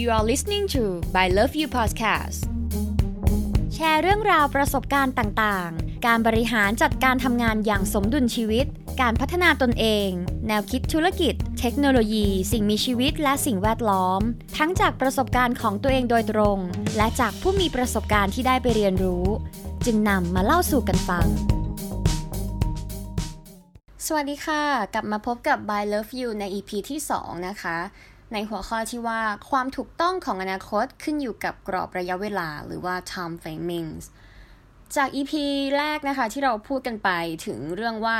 You are listening to by Love You Podcast แชร์เรื่องราวประสบการณ์ต่างๆ การบริหารจัดการทำงานอย่างสมดุลชีวิต การพัฒนาตนเอง แนวคิดธุรกิจ เทคโนโลยี สิ่งมีชีวิตและสิ่งแวดล้อม ทั้งจากประสบการณ์ของตัวเองโดยตรง และจากผู้มีประสบการณ์ที่ได้ไปเรียนรู้ จึงนำมาเล่าสู่กันฟังสวัสดีค่ะ กลับมาพบกับ By Love You ใน EP ที่ 2 นะคะ ในหัวข้อที่ว่าความถูกต้องของอนาคตขึ้นอยู่กับกรอบระยะเวลาหรือว่า time framings จาก EP แรกนะคะที่เราพูดกันไปถึงเรื่องว่า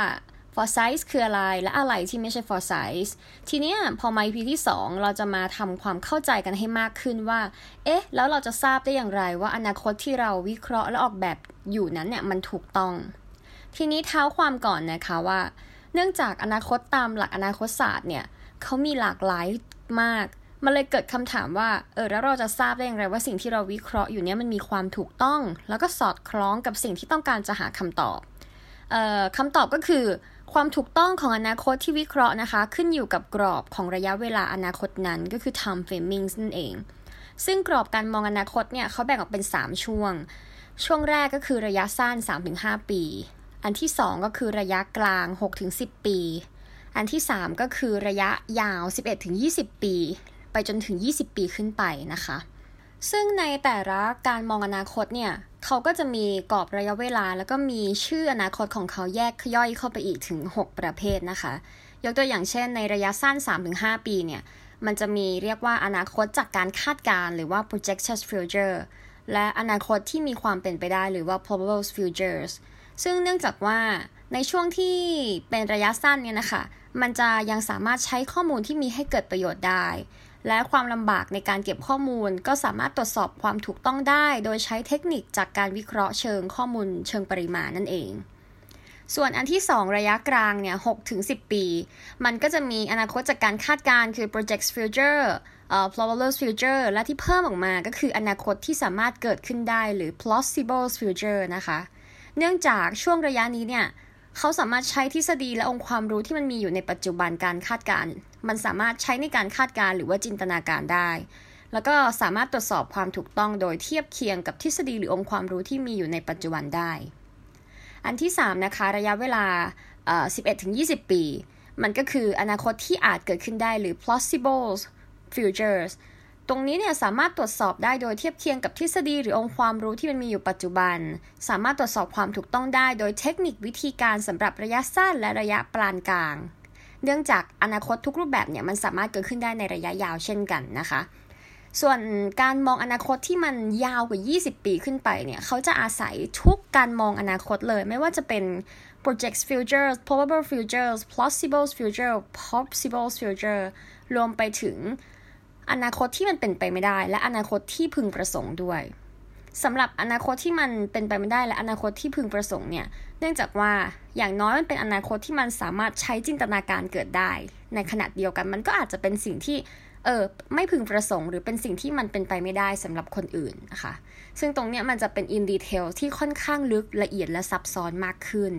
for size คืออะไรและอะไรที่ไม่ใช่ for size ทีเนี้ยพอมา EP ที่ 2 เราจะมาทำความเข้าใจกันให้มากขึ้นว่า เอ๊ะ แล้วเราจะทราบได้อย่างไรว่าอนาคตที่เราวิเคราะห์และออกแบบอยู่นั้นเนี่ยมันถูกต้อง ทีนี้เท้าความก่อนนะคะว่า เนื่องจากอนาคตตามหลักอนาคตศาสตร์เนี่ยเขามีหลากหลาย มาก มันเลยเกิดคำถามว่า เออแล้วเราจะทราบได้อย่างไรว่าสิ่งที่เราวิเคราะห์อยู่เนี้ยมันมีความถูกต้อง แล้วก็สอดคล้องกับสิ่งที่ต้องการจะหาคำตอบเอ่อคำตอบก็คือ ความถูกต้องของอนาคตที่วิเคราะห์นะคะ ขึ้นอยู่กับกรอบของระยะเวลาอนาคตนั้นก็คือ time framing นั่นเอง ซึ่งกรอบการมองอนาคตเนี่ยเขาแบ่งออกเป็น 3 ช่วง ช่วงแรกก็คือระยะสั้น 3-5 ปี อันที่ 2 ก็คือระยะกลาง 6-10 ปี อันที่ 3 ก็คือระยะยาว 11-20 ปี ไปจนถึง 20 ปีขึ้นไปนะคะ ซึ่งในแต่ละการมองอนาคตเนี่ยเขาก็จะมีกรอบระยะเวลา แล้วก็มีชื่ออนาคตของเขาแยกย่อยเข้าไปอีกถึง 6 ประเภทนะคะ ยกตัวอย่างเช่น ในระยะสั้น 3-5 ปีเนี่ยมันจะมีเรียกว่าอนาคตจากการคาดการณ์หรือว่า projected future และอนาคตที่มีความเป็นไปได้หรือว่า probable futures ซึ่งเนื่องจากว่าในช่วงที่เป็นระยะสั้นเนี่ยนะคะ มันจะยังสามารถใช้ข้อมูลที่มีให้เกิดประโยชน์ได้ และความลำบากในการเก็บข้อมูลก็สามารถตรวจสอบความถูกต้องได้ โดยใช้เทคนิคจากการวิเคราะห์เชิงข้อมูลเชิงปริมาณนั่นเอง ส่วนอันที่ 2 ระยะกลางเนี่ย6ถึง 10 ปี มันก็จะมีอนาคตจากการคาดการณ์คือ project future เอ่อ probable future และที่เพิ่มออกมาก็คืออนาคตที่สามารถเกิดขึ้นได้หรือ plausible future นะคะ เนื่องจากช่วงระยะนี้เนี่ย เขาสามารถใช้ทฤษฎีและองค์ความรู้ที่มันมีอยู่ในปัจจุบันการคาดการณ์มันสามารถใช้ในการคาดการณ์หรือว่าจินตนาการได้ แล้วก็สามารถตรวจสอบความถูกต้องโดยเทียบเคียงกับทฤษฎีหรือองค์ความรู้ที่มีอยู่ในปัจจุบันได้ อันที่ 3 นะคะ ระยะเวลา 11-20 ปี มันก็คืออนาคตที่อาจเกิดขึ้นได้หรือ plausible futures ตรงนี้เนี่ยสามารถตรวจสอบได้โดยเทียบเคียงกับทฤษฎีหรือองค์ความรู้ที่มันมีอยู่ปัจจุบัน สามารถตรวจสอบความถูกต้องได้โดยเทคนิควิธีการสำหรับระยะสั้นและระยะปานกลาง เนื่องจากอนาคตทุกรูปแบบเนี่ยมันสามารถเกิดขึ้นได้ในระยะยาวเช่นกันนะคะ ส่วนการมองอนาคตที่มันยาวกว่า 20 ปีขึ้นไปเนี่ยเขาจะอาศัยทุกการมองอนาคตเลย ไม่ว่าจะเป็น project futures probable futures plausible future possible future รวมไปถึง อนาคตที่มันเป็นไปไม่ได้ และอนาคตที่พึงประสงค์ด้วยสำหรับอนาคตที่มันเป็นไปไม่ได้และอนาคตที่พึงประสงค์เนี่ย เนื่องจากว่าอย่างน้อยมันเป็นอนาคตที่มันสามารถใช้จินตนาการเกิดได้ ในขณะเดียวกันมันก็อาจจะเป็นสิ่งที่เออไม่พึงประสงค์ หรือเป็นสิ่งที่มันเป็นไปไม่ได้สำหรับคนอื่นนะคะซึ่งตรงเนี้ยมันจะเป็นอินดีเทลที่ค่อนข้างลึกละเอียดและซับซ้อนมากขึ้น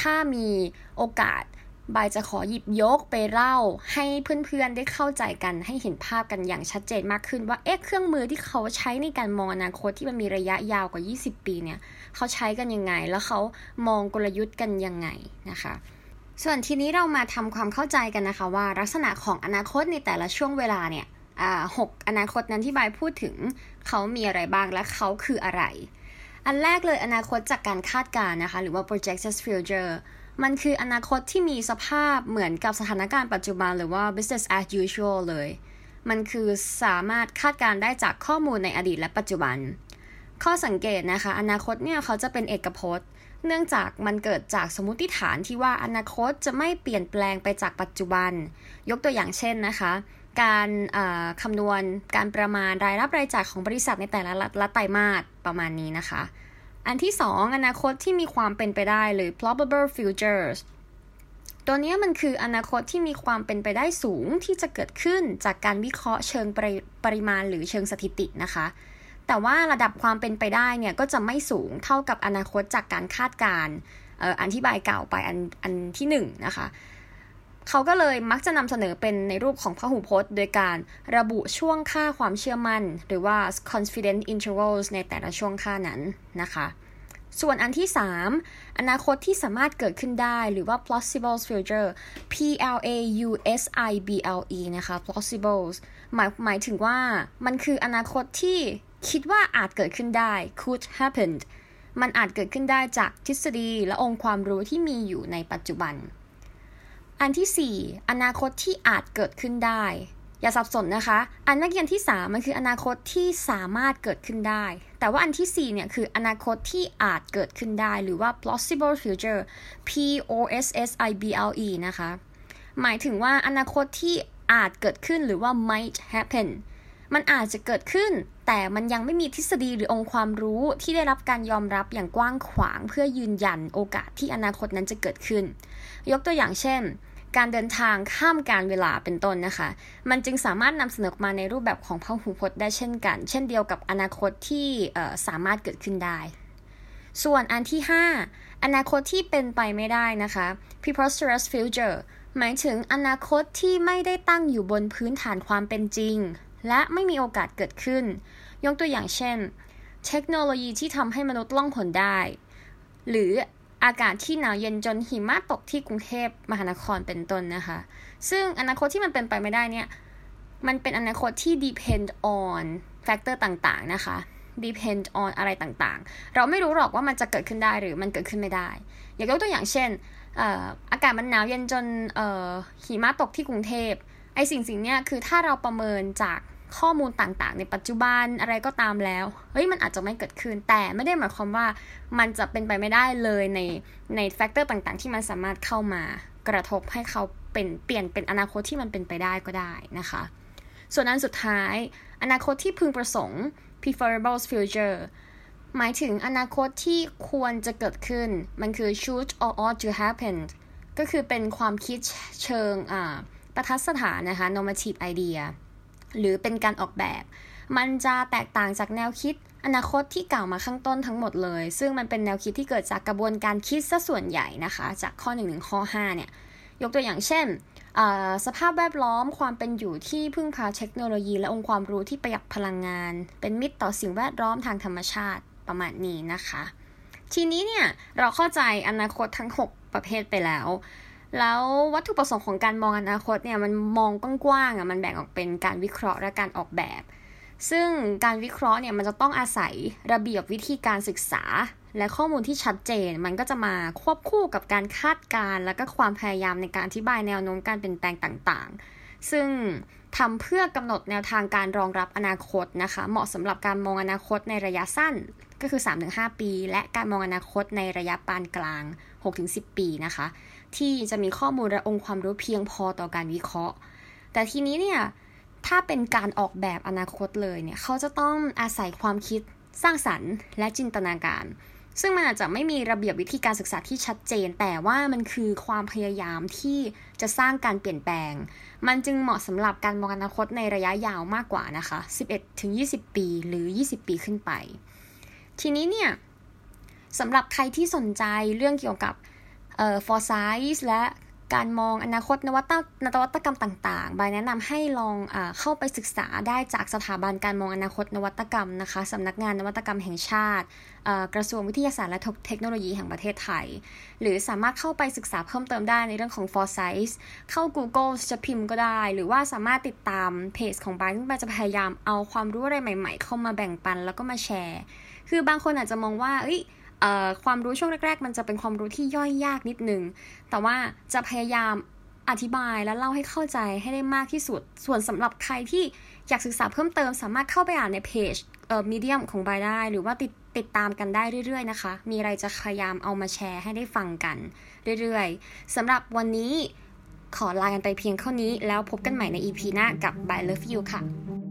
ถ้ามีโอกาส บายจะขอหยิบยกไปเล่าให้เพื่อนๆได้เข้าใจกันให้เห็นภาพกันอย่างชัดเจนมากขึ้นว่าเอ๊ะเครื่องมือที่เขาใช้ในการมองอนาคตที่มันมีระยะยาวกว่า 20 ปีเนี่ยเขาใช้กันยังไง แล้วเขามองกลยุทธ์กันยังไงนะคะ ส่วนทีนี้เรามาทำความเข้าใจกันนะคะว่าลักษณะของอนาคตในแต่ละช่วงเวลาเนี่ยหกอนาคตนั้นที่บายพูดถึงเขามีอะไรบ้างและเขาคืออะไร อันแรกเลยอนาคตจากการคาดการณ์นะคะ หรือว่า projected future มันคืออนาคตที่มีสภาพเหมือนกับสถานการณ์ปัจจุบันหรือว่า business as usual เลย มันคือสามารถคาดการได้จากข้อมูลในอดีตและปัจจุบัน ข้อสังเกตนะคะ อนาคตเนี่ยเขาจะเป็นเอกพจน์ เนื่องจากมันเกิดจากสมมติฐานที่ว่าอนาคตจะไม่เปลี่ยนแปลงไปจากปัจจุบัน ยกตัวอย่างเช่นนะคะ การคำนวณการประมาณรายรับรายจ่ายของบริษัทในแต่ละละไตรมาสประมาณนี้นะคะ อันที่สองอนาคตที่มีความเป็นไปได้หรือ probable futures ตัวนี้มันคืออนาคตที่มีความเป็นไปได้สูงที่จะเกิดขึ้นจากการวิเคราะห์เชิงปรปริมาณหรือเชิงสถิตินะคะ แต่ว่าระดับความเป็นไปได้เนี่ยก็จะไม่สูงเท่ากับอนาคตจากการคาดการณ์อธิบายเก่าไปอันอันที่1นนะคะ เขาก็เลยมักจะนำเสนอเป็นในรูปของพหูพจน์ โดยการระบุช่วงค่าความเชื่อมั่น หรือว่า confidence intervals ในแต่ละช่วงค่านั้นนะคะ ส่วนอันที่ 3 อนาคตที่สามารถเกิดขึ้นได้หรือว่า plausible future P L A U S I B L E นะคะ plausible หมายหมายถึงว่ามันคืออนาคตที่คิดว่าอาจเกิดขึ้นได้ could happen มันอาจเกิดขึ้นได้จากทฤษฎีและองค์ความรู้ที่มีอยู่ในปัจจุบัน อันที่ 4 อนาคตที่อาจเกิดขึ้นได้ อย่าสับสนนะคะ อันเมื่อกี้ที่ 3 มันคืออนาคตที่สามารถเกิดขึ้นได้ แต่ว่าอันที่ 4 เนี่ยคืออนาคตที่อาจเกิดขึ้นได้ หรือว่า plausible future P O S S I B L E นะคะ หมายถึงว่าอนาคตที่อาจเกิดขึ้นหรือว่า might happen มันอาจจะเกิดขึ้น แต่มันยังไม่มีทฤษฎีหรือองค์ความรู้ที่ได้รับการยอมรับอย่างกว้างขวางเพื่อยืนยันโอกาสที่อนาคตนั้นจะเกิดขึ้น ยกตัวอย่างเช่น การเดินทางข้ามการเวลาเป็นต้นนะคะ มันจึงสามารถนำเสนอมาในรูปแบบของพหูพจน์ได้เช่นกัน เช่นเดียวกับอนาคตที่สามารถเกิดขึ้นได้ ส่วนอันที่ 5 อนาคตที่เป็นไปไม่ได้นะคะ preposterous future หมายถึงอนาคตที่ไม่ได้ตั้งอยู่บนพื้นฐานความเป็นจริง และไม่มีโอกาสเกิดขึ้น ยกตัวอย่างเช่น เทคโนโลยีที่ทำให้มนุษย์ล่องหนได้ หรืออากาศที่หนาวเย็นจนหิมะตกที่กรุงเทพมหานครเป็นต้นนะคะ ซึ่งอนาคตที่มันเป็นไปไม่ได้เนี่ย มันเป็นอนาคตที่ depend on factor ต่างๆนะคะ depend on อะไรต่างๆ เราไม่รู้หรอกว่ามันจะเกิดขึ้นได้หรือมันเกิดขึ้นไม่ได้ อย่างยกตัวอย่างเช่นอากาศมันหนาวเย็นจนหิมะตกที่กรุงเทพ ไอสิ่งสิ่งเนี้ยคือถ้าเราประเมินจากข้อมูลต่างๆ ในปัจจุบันอะไรก็ตามแล้ว เฮ้ยมันอาจจะไม่เกิดขึ้น แต่ไม่ได้หมายความว่ามันจะเป็นไปไม่ได้เลยในใน factor ต่างๆ ที่มันสามารถเข้ามากระทบให้เขาเป็นเปลี่ยนเป็นอนาคตที่มันเป็นไปได้ก็ได้นะคะ ส่วนนั้นสุดท้ายอนาคตที่พึงประสงค์ preferable future หมายถึงอนาคตที่ควรจะเกิดขึ้น มันคือ should or ought to happen ก็คือเป็นความคิดเชิงอ่า ประทัดสถานนะคะ normative idea หรือเป็นการออกแบบ มันจะแตกต่างจากแนวคิดอนาคตที่กล่าวมาข้างต้นทั้งหมดเลย ซึ่งมันเป็นแนวคิดที่เกิดจากกระบวนการคิดซะส่วนใหญ่นะคะ จากข้อ1ถึงข้อ5เนี่ย ยกตัวอย่างเช่น สภาพแวดล้อมความเป็นอยู่ที่พึ่งพาเทคโนโลยี และองค์ความรู้ที่ประหยัดพลังงาน เป็นมิตรต่อสิ่งแวดล้อมทางธรรมชาติประมาณนี้นะคะ ทีนี้เนี่ยเราเข้าใจอนาคตทั้ง 6 ประเภทไปแล้ว แล้ววัตถุประสงค์ของการมองอนาคตเนี่ยมันมองกว้างๆอะมันแบ่งออกเป็นการวิเคราะห์และการออกแบบ ซึ่งการวิเคราะห์เนี่ยมันจะต้องอาศัยระเบียบวิธีการศึกษา และข้อมูลที่ชัดเจน มันก็จะมาควบคู่กับการคาดการณ์และก็ความพยายามในการอธิบายแนวโน้มการเปลี่ยนแปลงต่างๆ ซึ่งทำเพื่อกำหนดแนวทางการรองรับอนาคตนะคะ เหมาะสำหรับการมองอนาคตในระยะสั้น ก็คือ 3-5 ปี และการมองอนาคตในระยะปานกลาง 6-10 ปีนะคะ ที่จะมีข้อมูลและองค์ความรู้เพียงพอต่อการวิเคราะห์ แต่ทีนี้เนี่ยถ้าเป็นการออกแบบอนาคตเลยเนี่ยเขาจะต้องอาศัยความคิดสร้างสรรค์ และจินตนาการ ซึ่งมันอาจจะไม่มีระเบียบวิธีการศึกษาที่ชัดเจน แต่ว่ามันคือความพยายามที่จะสร้างการเปลี่ยนแปลง มันจึงเหมาะสำหรับการมองอนาคตในระยะยาวมากกว่านะคะ 11-20 ปีหรือ 20 ปีขึ้นไป ทีนี้เนี่ยสำหรับใครที่สนใจเรื่องเกี่ยวกับเอ่อ foresight และ การมองอนาคตนวัตนวัตกรรมต่างๆบายแนะนำให้ลองอเข้าไปศึกษาได้จากสถาบันการมองอนาคตนวัตกรรมนะคะสำนักงานนวัตกรรมแห่งชาติ กระทรวงวิทยาศาสตร์และเทคโนโลยีแห่งประเทศไทย หรือสามารถเข้าไปศึกษาเพิ่มเติมได้ในเรื่องของ foresight เข้า Google จะพิมพ์ก็ได้ หรือว่าสามารถติดตามเพจของบายที่บายจะพยายามเอาความรู้อะไรใหม่ ๆ เข้ามาแบ่งปันแล้วก็มาแชร์ คือบางคนอาจจะมองว่าเอ้ย ความรู้ช่วงแรก ๆ มันจะเป็นความรู้ที่ย่อยยากนิดนึง แต่ว่าจะพยายามอธิบายและเล่าให้เข้าใจให้ได้มากที่สุด ส่วนสำหรับใครที่อยากศึกษาเพิ่มเติมสามารถเข้าไปอ่านในเพจเอ่อมีเดียมของบายได้ หรือว่าติดติดตามกันได้เรื่อย ๆ นะคะ มีอะไรจะพยายามเอามาแชร์ให้ได้ฟังกันเรื่อยๆสำหรับวันนี้ขอลากันไปเพียงเท่านี้ แล้วพบกันใหม่ใน EP หน้ากับ By Love You ค่ะ